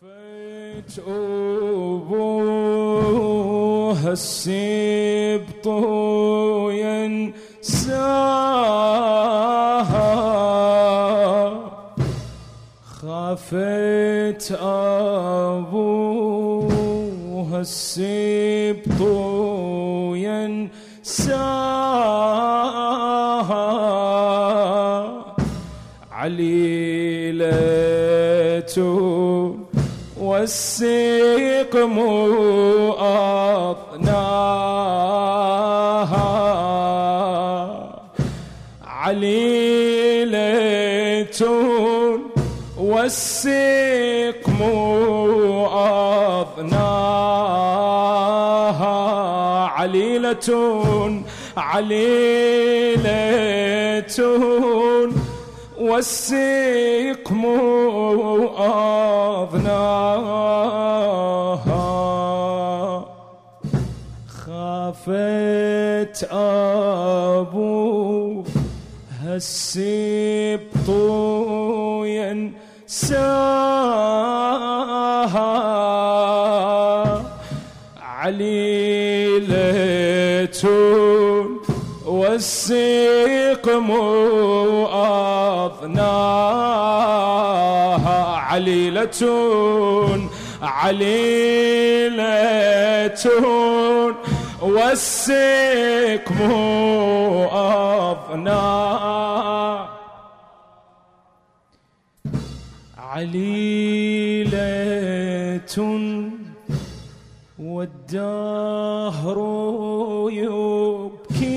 خافت أبوها السبط ينساها خافت أبوها السبط ينساها عليلة والسقم أطناها. عليلة والسقم أضناها عليلة عليلة والسقم أضناها خافت أبوها السبط ينساها عليلة والسقم أضناها عليلة عليلة والسقم أضناها عليلة والدهر يبكيها.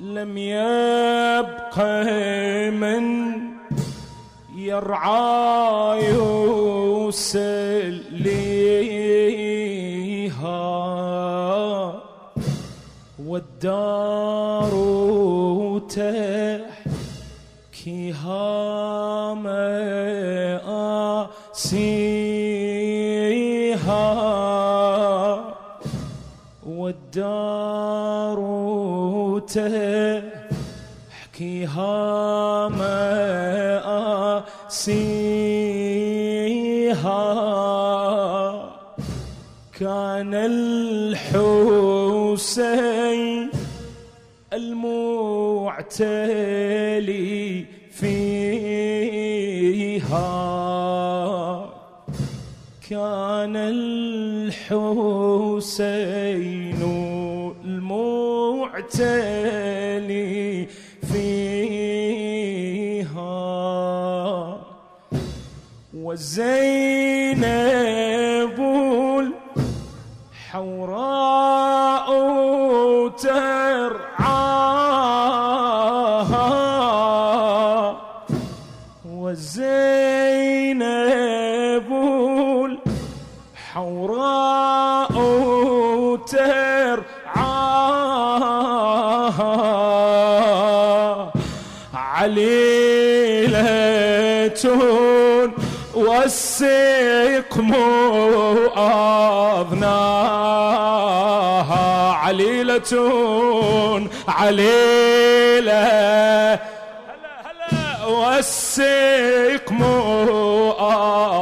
لم يبق من يرعى يسليها والدار تحكيها مآسيها والدار تحكيها مآسيها كان الحسين المعتلي فيها كان الحسين المعتلي فيها وزينب عليلة عليلة هلا هلا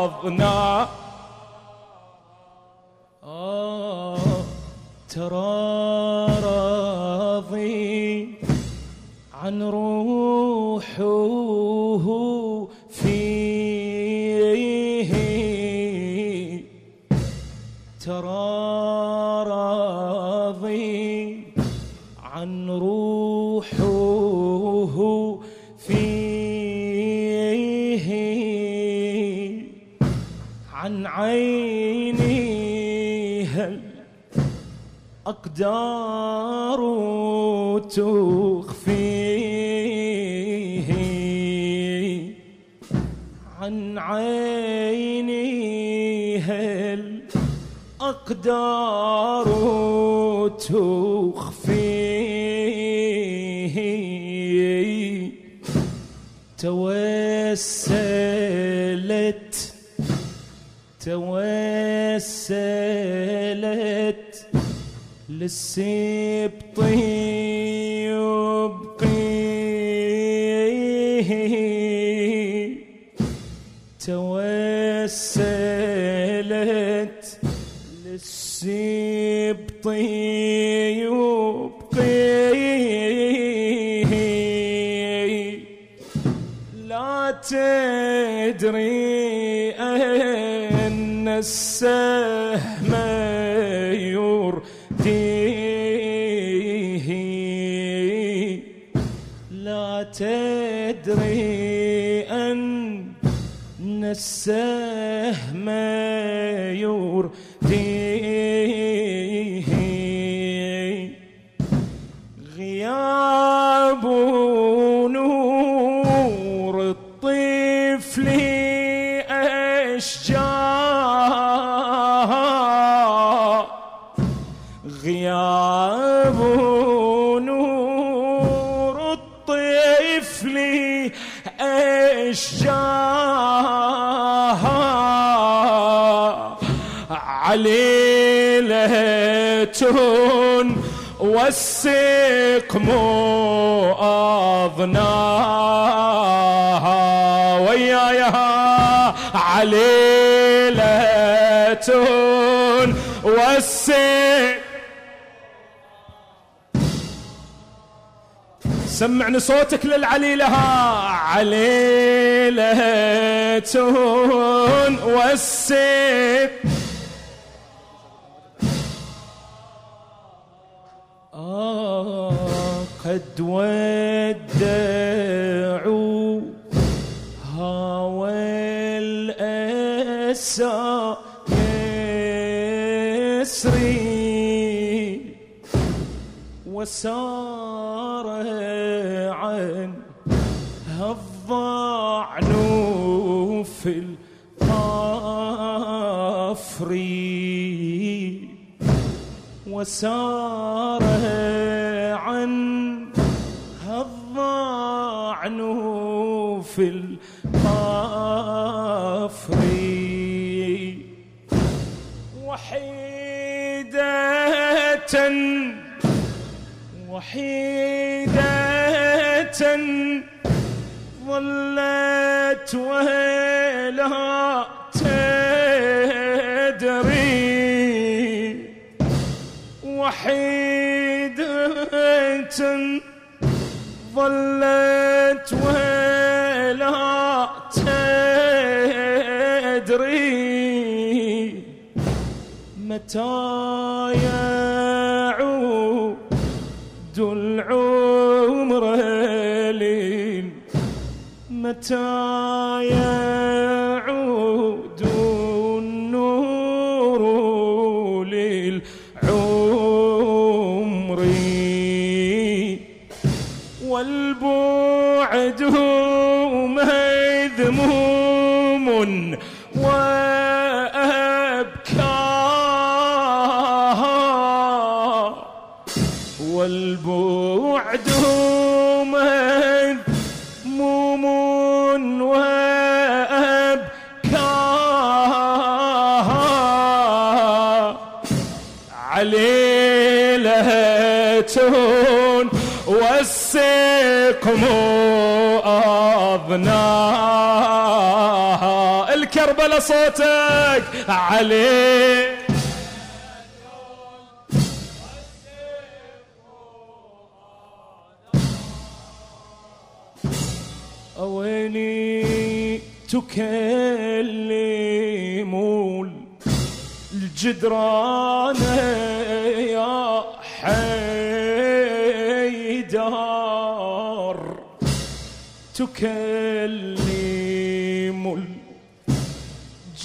أضناها آه ترى راضي عن روحه. أقدار تخفيه. عن عيني هل أقدار تخفيه؟ توسلت توسلت. للسبط يبقيه توسلت للسبط يبقي لا تدري أن السهم السهم عليلة والسقم أظناها وياها عليلة والسقم سمعني صوتك للعليلة عليلة والسيف قد ودعوا هاوى الأسى يسري وسار عن الضعن وسار عن الضعن في القفر وحيدة وحيدة ظلت ولا تدري. وحيدة ظلت ولا تدري متى يعود العمر لين متى الكربلة صوتك. عليه أويني تكلمون الجدران يا حيدر. تكلم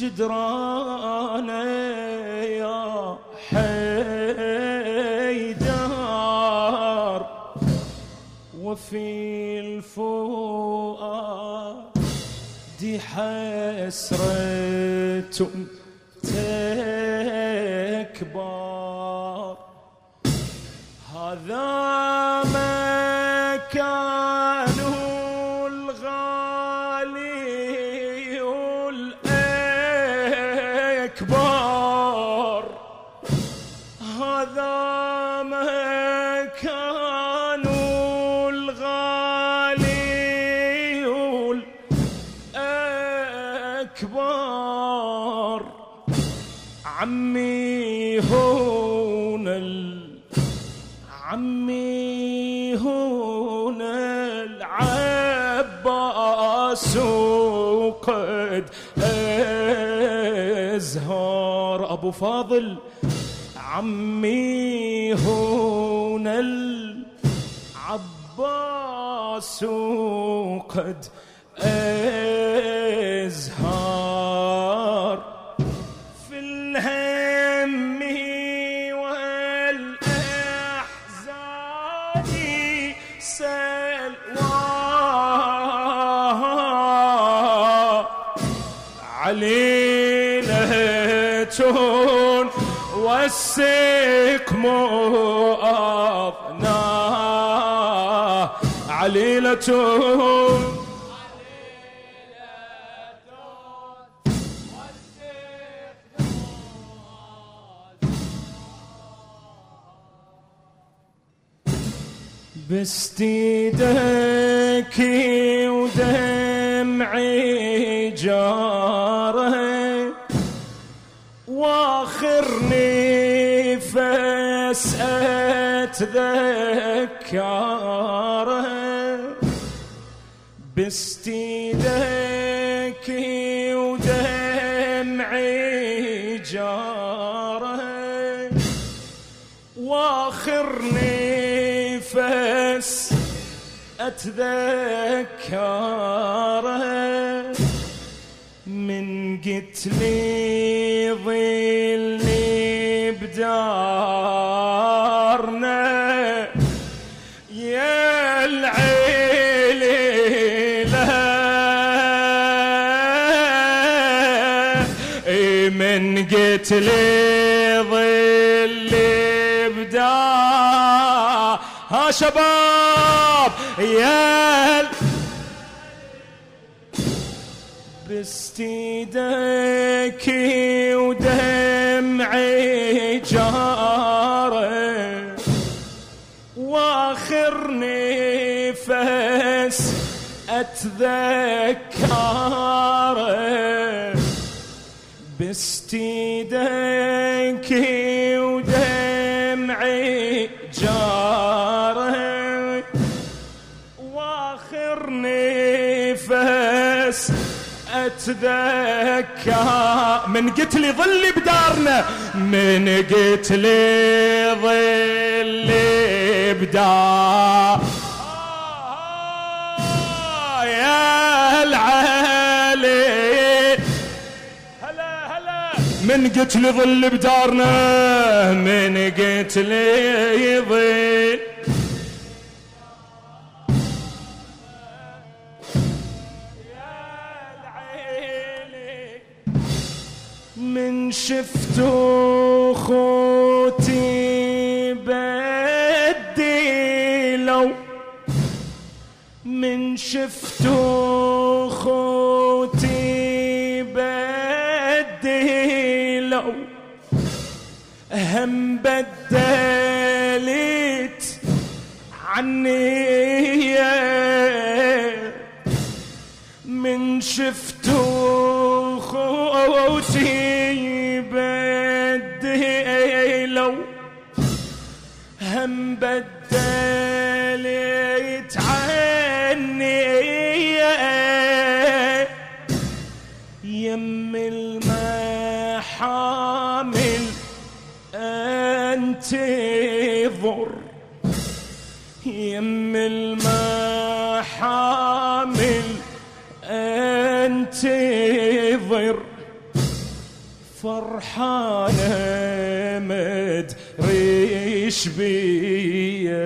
الجدران يا حيدر وفي الفؤاد حسرة تكبر. هذا عمي هون العباس وقد أزهار أبو فاضل. عمي هون العباس وقد أزهار والسقم أضنا عليلة. باستيدك ودمعي جاره واخر نفس اتذكره باستيدك ودمعي جاره. واخر نفس اتذكره من قلت لي من قلت لي ظلي بدار ها شباب يا باستيدك ودمعي جارة. واخر نفس اتذكره باستيدك ودمعي جاره وآخر نفس أتذكر. من قلت لي ظلي بدارنا من قلت لي ظلي بدار. آه، يا العلي من قلت لي ظل بدارنا من قلت لي ظل. من شفت خوتي بدلوا من شفت خوتي هم بدلت عني. من شفت خوتي بدلوا هم بدلت عني. يم المحامل انتظر يم المحامل انتظر فرحانة مدريش بيه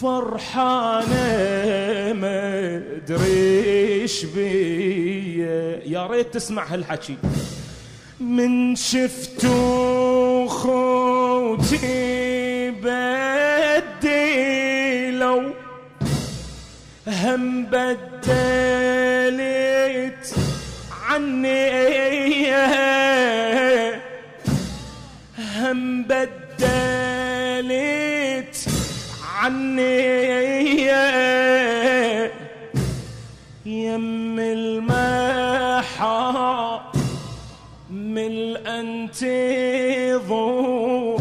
فرحانة مدريش بيه يا ريت تسمع هالحكي. من شفتو خوتي بدلوا هم بدلت عني. هم بدلت عني. يم الانتظو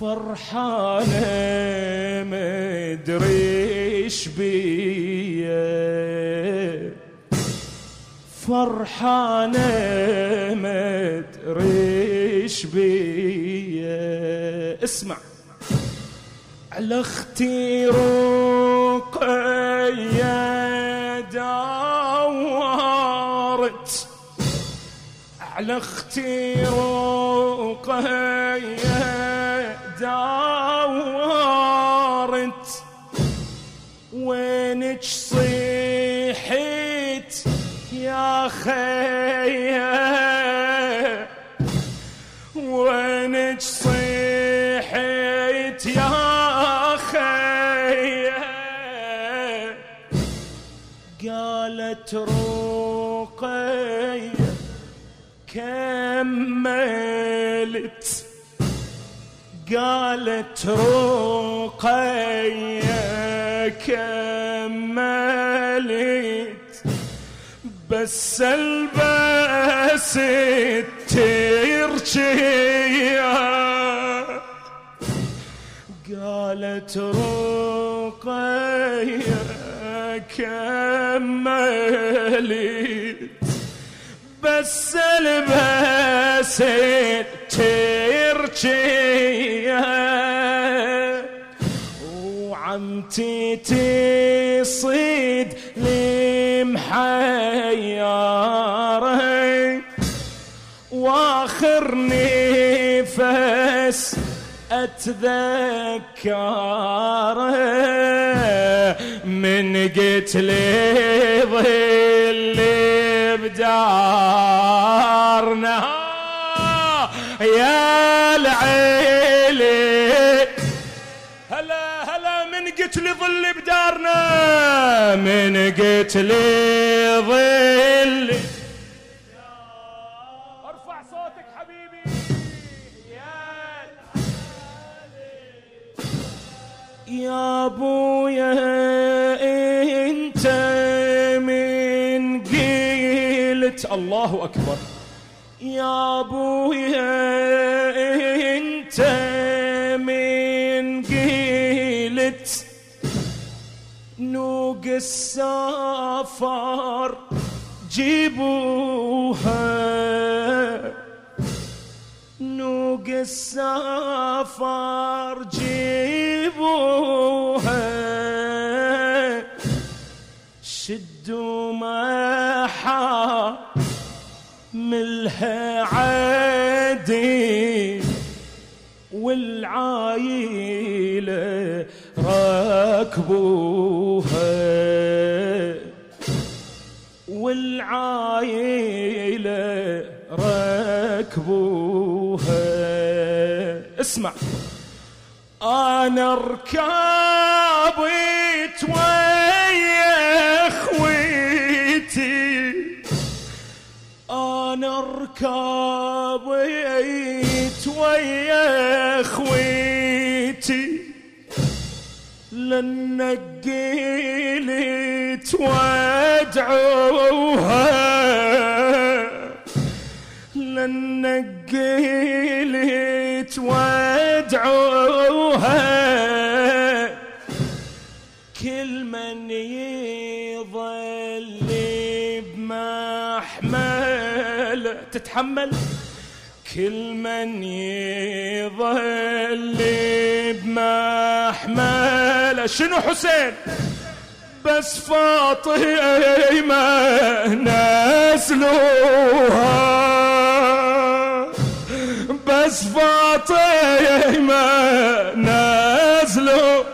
فرحانة مدريش بيه فرحانة مدريش بيه اسمع. على أختي رقية دورت على أختي رقية دورت وينك صيحت يا خية؟ وينك صيحت يا خية؟ قالت رقيه كملت قالت رقية كملت بس البس الترجية قالت رقية كملت بس البس الترجية وعمتي تصيد لمحيارة واخر نفس أتذكره. من قلت لي ظل بدارنا يا العيلي. هلا هلا من قلت لي ظل بدارنا من قلت لي ظل. ارفع صوتك حبيبي. يا يا ابويا. الله أكبر. يا ابويا أنت من قيلت نوق السفر جيبوها. نوق السفر جيبوها. شدوا محا ملها عادي. والعايلة راكبوها. والعايلة راكبوها. اسمع. أنا ركابت ويا ركابت ويا أخويتي لن نقيلت وادعوها لن نقيلت وادعوها كل من يظل بمحمل. تتحمل؟ كل من يظل بمحمل. شنو حسين؟ بس فاطمة نزلوها. بس فاطمة نزلوا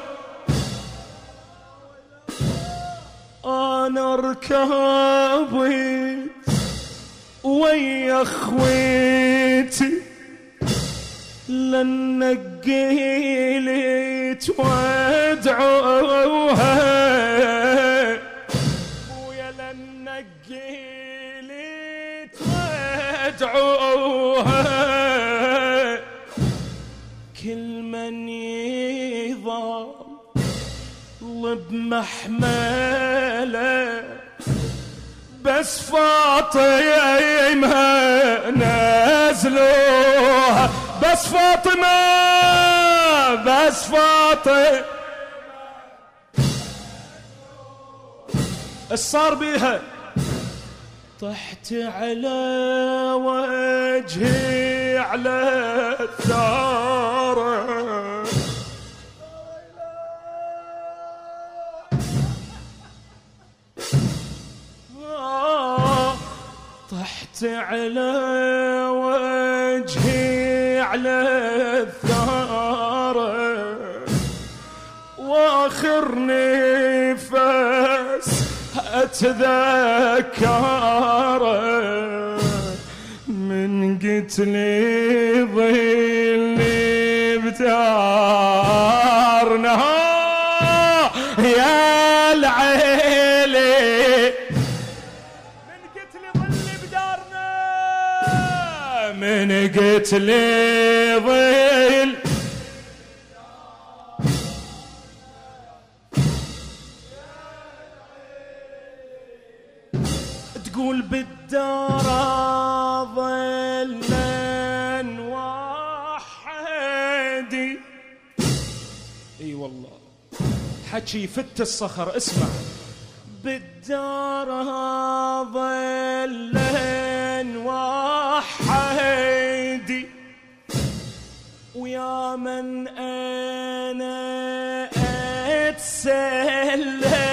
أنا ويا اخويتي لن نقيلت وادعوها. ويا لن نقيلت وادعوها. كل من يظل بمحملة بس فاطمة نزلوها بس فاطمة بس فاطمة. إيش صار بيها؟ طحت على وجهي على الثارة طحت على وجهي على الثارة واخر نفس أتذكره. من قلت لي ظلي قلت لي ظل تقول بالدار ظلا وحدي إي والله. حكي يفت الصخر اسمع. بالدار ظلا من أنا أتسلى.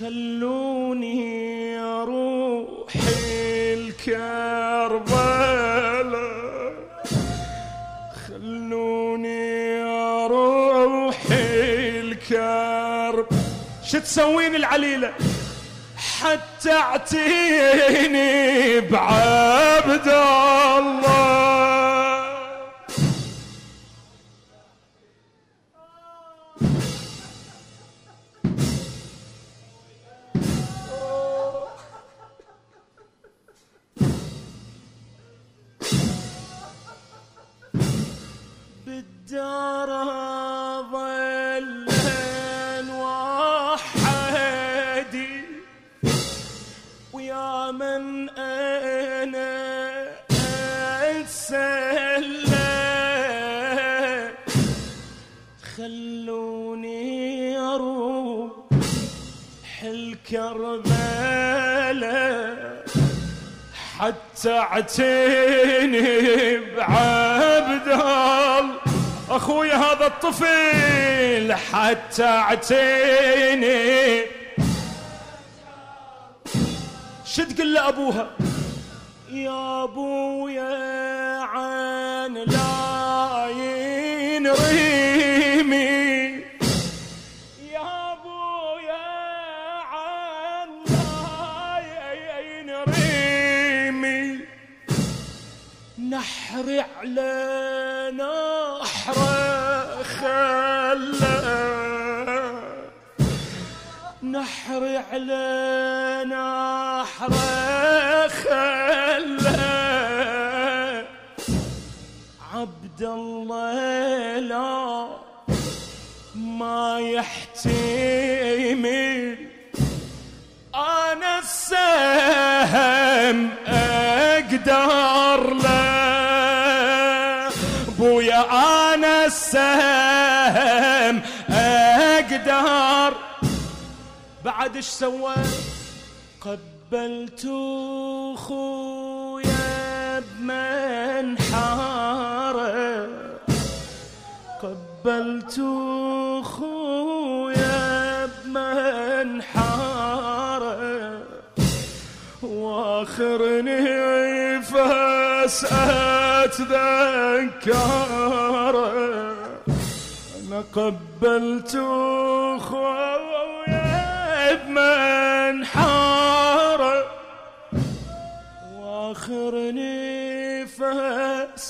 خلوني أروح الكربلاء. خلوني أروح الكرب شو تسوين العليلة؟ حتى اعتيني بعبد الله. بالدار ظلا وحدي. ويا من أنا أتسلى. خلوني أروح الكربلاء حتى أعتني بعبد الله. أخوي هذا الطفل حتى اعتني شو تقول لابوها يا أبويا عن لا ينرمي يا أبويا عن لا ينرمي نحر على نحر على نحر خلا عبد الله لا ما يحتمل. أنا السهم أقدر بعد إيش سوى قبلت خويا بمنحارة. قبلت خويا بمنحارة. وآخر نفس اتذكره أنا قبلت خويا بمنحاره وآخر نفس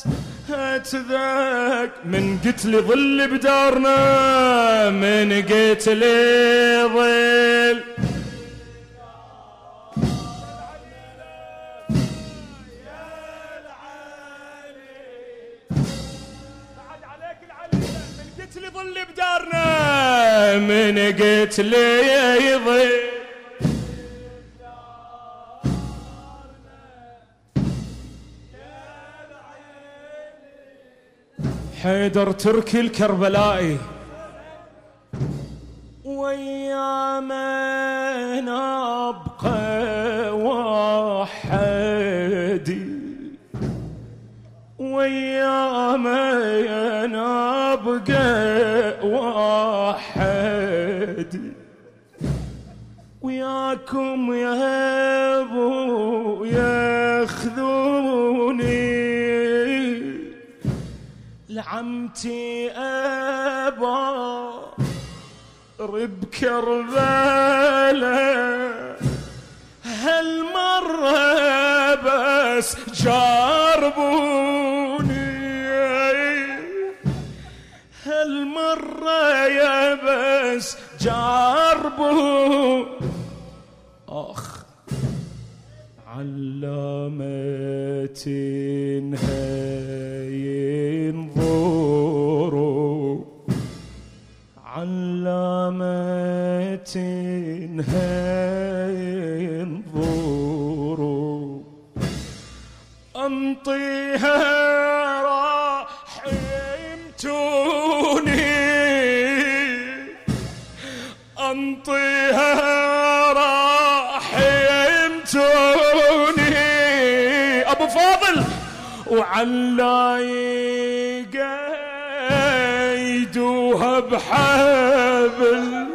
اتذك من قلت لي ظل بدارنا من قلت لي ظل. من قتلي يضيع حيدر تركي الكربلائي. ويا من أبقى وحدي. ويا من أبقى وياكم يا أبو ياخذوني. لعمتي أبا رب كربلاء. هالمرة بس جاربوني؟ هالمرة يا بس جاربوني؟ علامة ينظروا علامة ينظروا أنطيها رحمتوني أنطيها رحمتوني وعلى يقيدوها بحبل.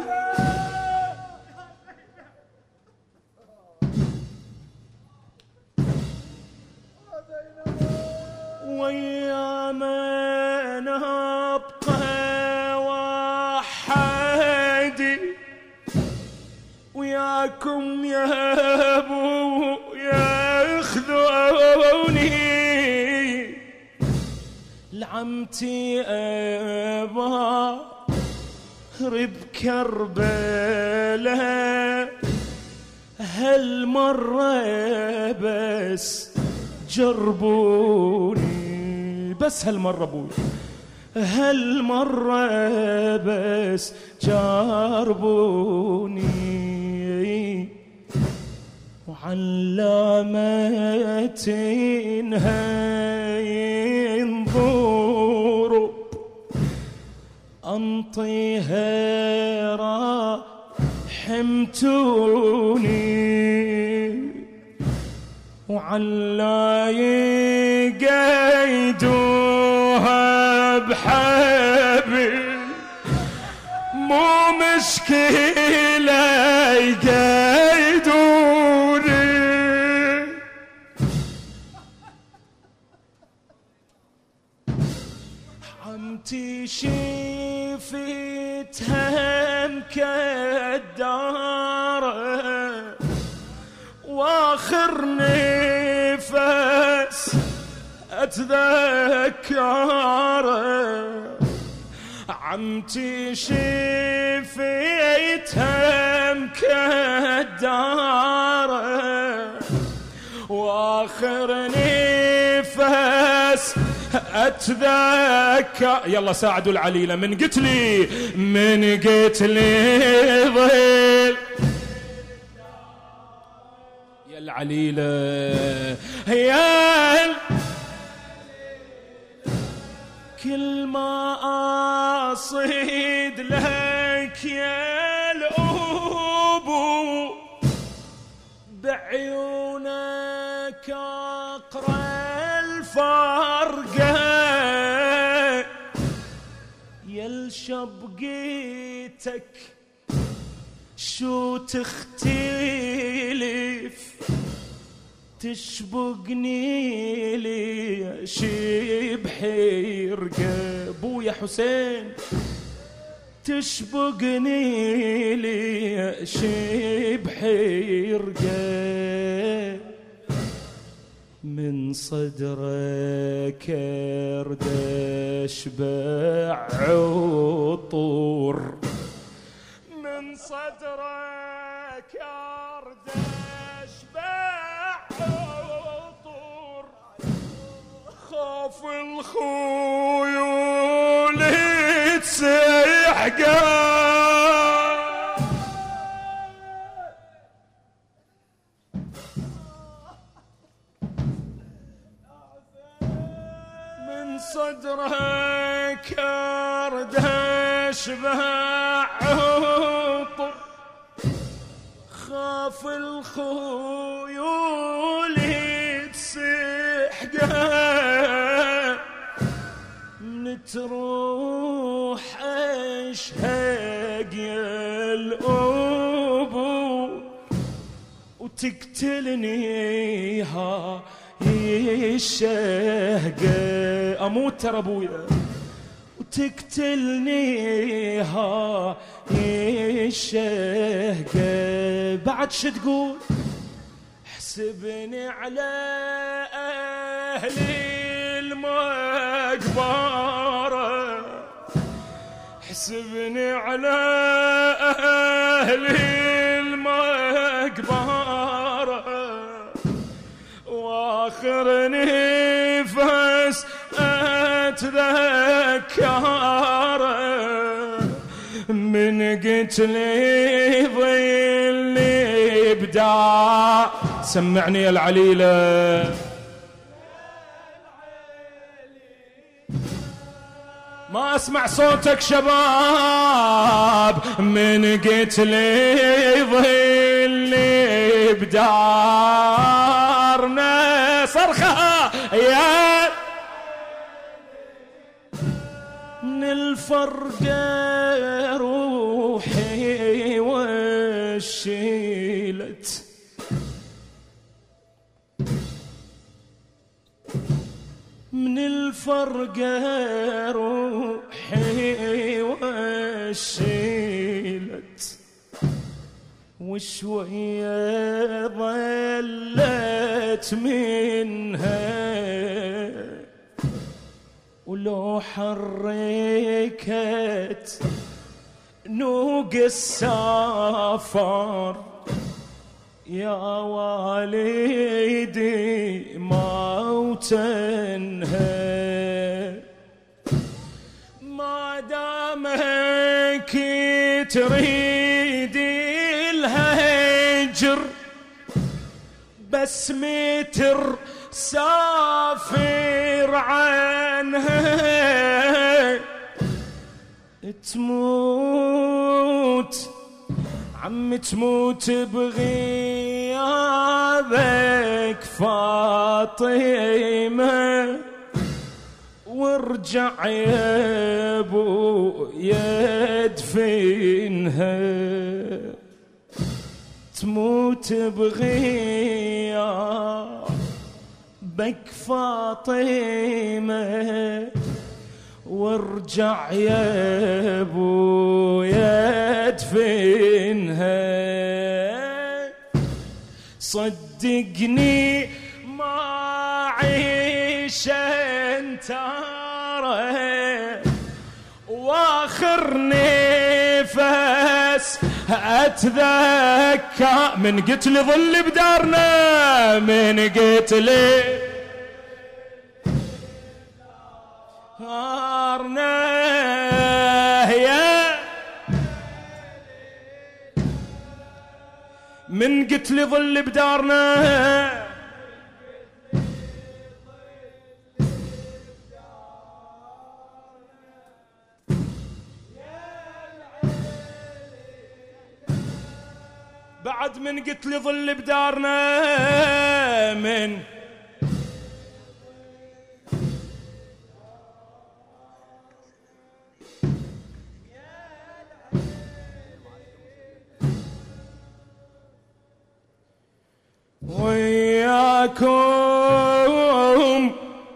ويا من أبقى وحدي وياكم يا لعمتي أبا رب كربلاء هالمرة بس جربوني؟ بس هالمرة أبوي هالمرة بس جربوني؟ وعلامة هاي أنطيها رحمتوني وعلى يقيدوها بحبل مو مشكلة يقيدوني. عمتي شفتها مكدارة واخر نفس اتذكره عمتي شفيتها مكدارة واخر نفس اتذكر يلا ساعدوا العليلة من قلت لي من قلت لي ظل يا العليلة يا كل ما أصيد لك يا الأبو بعيونك أقرأ الفرقه يا الشبقيتك شو تختلف تشبقني لي شبح يرقى ابويا حسين تشبقني لي شبح يرقى من صدرك ارد اشبع عطور من صدرك ارد اشبع عطور خاف الخيول تسيح قلب صدرك ذكر دشبع عطر خاف الخيول تسحقه من تروح اشهق يا الأبو. وتقتلني ها الشهقة. أموت ترى أبويا. وتقتلني ها الشهقة بعد شو تقول؟ حسبني على أهلي المقبرة. حسبني على أهلي المقبرة. واخر نفس اتذكره من قتلي ظلي ابداع سمعني يا العليله ما أسمع صوتك شباب. من قتلي ظلي بدارنا صرخة يا الفرقة روحي وشيلت من الفرقة روحي وشيلت. وشوية ظلت منها ولو حركت نوق السافر. يا والدي ما تنهى ما دامك تريد الهجر بس متر سافر عنها. تموت عم تموت بغيابك فاطمة. وارجع يا أبو يدفنها تموت بغيابك. فاطمة وارجع يا ابو يدفنها صدقني ما عيش أنت واخر أتذكر من قتل ظل بدارنا من قتل نارنا يا من قتل ظل بدارنا. بعد من قتل ظل بدارنا من وياكم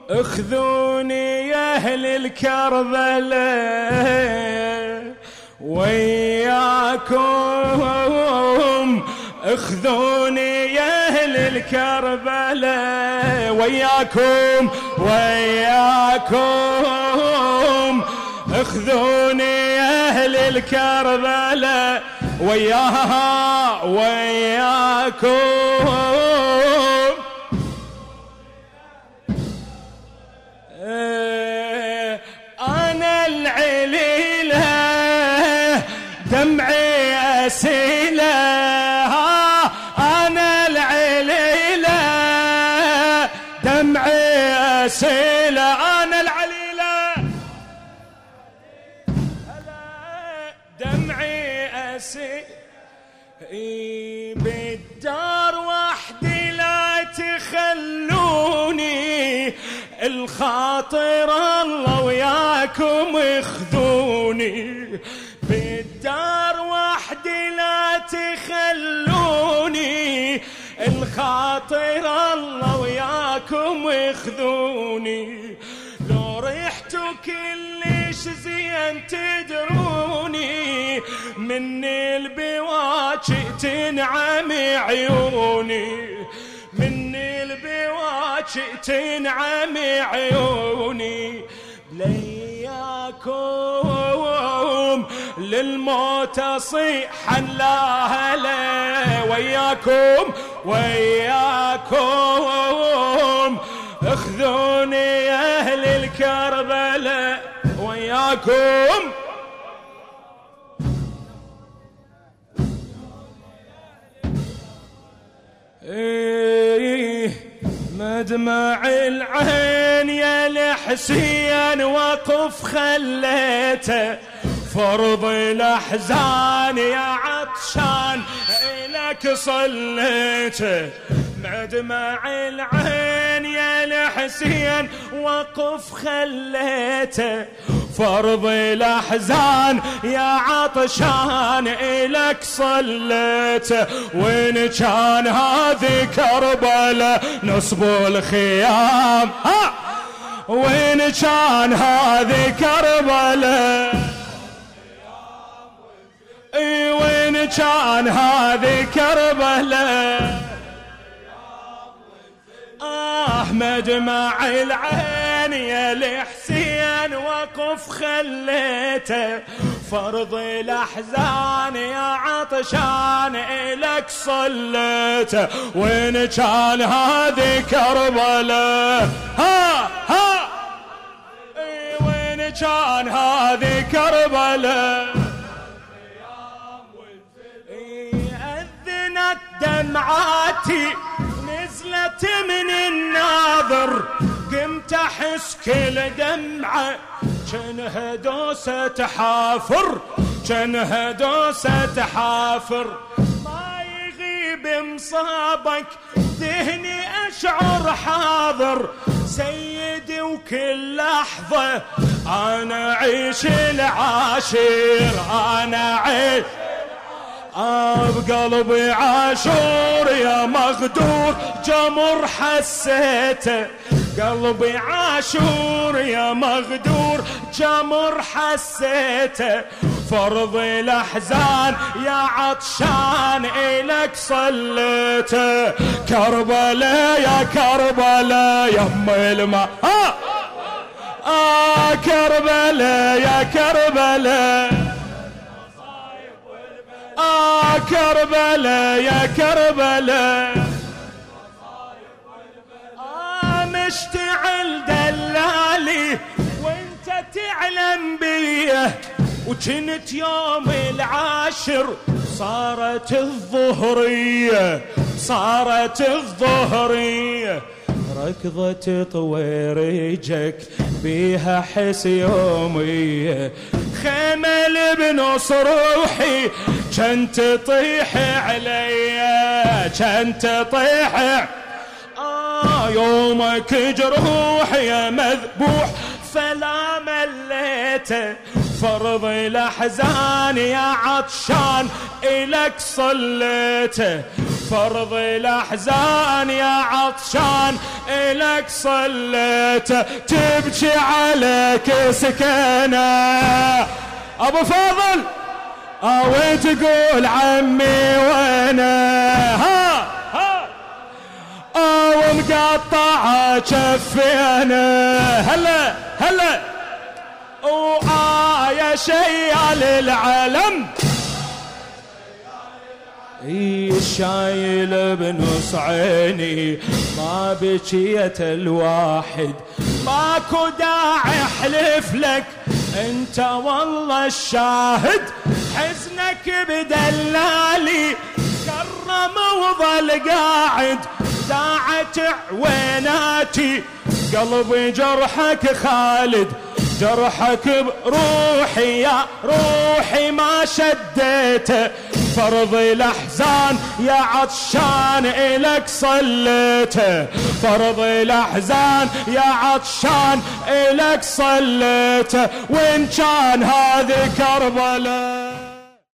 اخذوني يا أهل الكربلاء. وياكم اخذوني يا أهل الكربلاء وياكم وياكم. اخذوني يا أهل الكربلاء وياها وياكم. وياكم اخذوني بالدار وحدي لا تخلوني. الخاطر الله وياكم اخذوني. لو ريحتوا كلش زين تدروني. من البواكي تنعم عيوني. من البواكي تنعم عيوني. لياكم للموت صيحا لا هلا. وياكم وياكم. اخذوني أهل الكربلاء. وياكم. إيه. مدمع العين يا الحسين وقف خليته. فرض الأحزان يا عطشان الك صليته. مدمع العين يا الحسين وقف خليته. فرض الأحزان يا عطشان الك صليته وين كان هذه كربلاء نصب الخيام. ها! وين كان هذه كربلاء إي وين كان هذه كربلاء مدمع العين يا الحسين وقف خليته. فرض الأحزان يا عطشان إلك صليته. وين كان هذه كربلاء ها ها. وين كان هذه كربلاء أذنت دمعاتي. نزلت من الناظر قمت أحس كل دمعة. كانها دوسة حافر كانها دوسة حافر ما يغيب مصابك ذهني أشعر حاضر. سيدي وكل لحظة أنا عيش العاشر أنا عيش بقلبي عاشور يا مغدور جمر حسيته. قلبي عاشور يا مغدور جمر حسيته. فرض الأحزان يا عطشان الك صليته. كربلاء يا كربلاء يم الماء. آه, آه كربلاء يا كربلاء. آه كربلاء يا كربلاء آه مشتعل دلالي وانت تعلم بيه وجنت يوم العاشر صارت الظهرية صارت الظهرية. ركضة طويرجك بيها حس يومية خمل بنص روحي كنت تطيح عليا كنت تطيح آه يومك جروح يا مذبوح فلا مليته فرض الأحزان يا عطشان الك صليته فرض الأحزان يا عطشان إلك صليته تبكي عليك سكنه أبو فاضل أو تقول عمي وأنا ها ها. أو مقطع كفينا هلا هلا. وآية شيال العلم شايل بنص عيني ما بكيت الواحد. ماكو داعي أحلف لك. أنت والله الشاهد. حزنك بدلالي. كرم وظل قاعد. داعت عويناتي قلبي جرحك خالد. جرحك بروحي يا روحي ما شديته فرض الأحزان يا عطشان الك صليته فرض الأحزان يا عطشان الك صليته وإن كان هذه كربلاء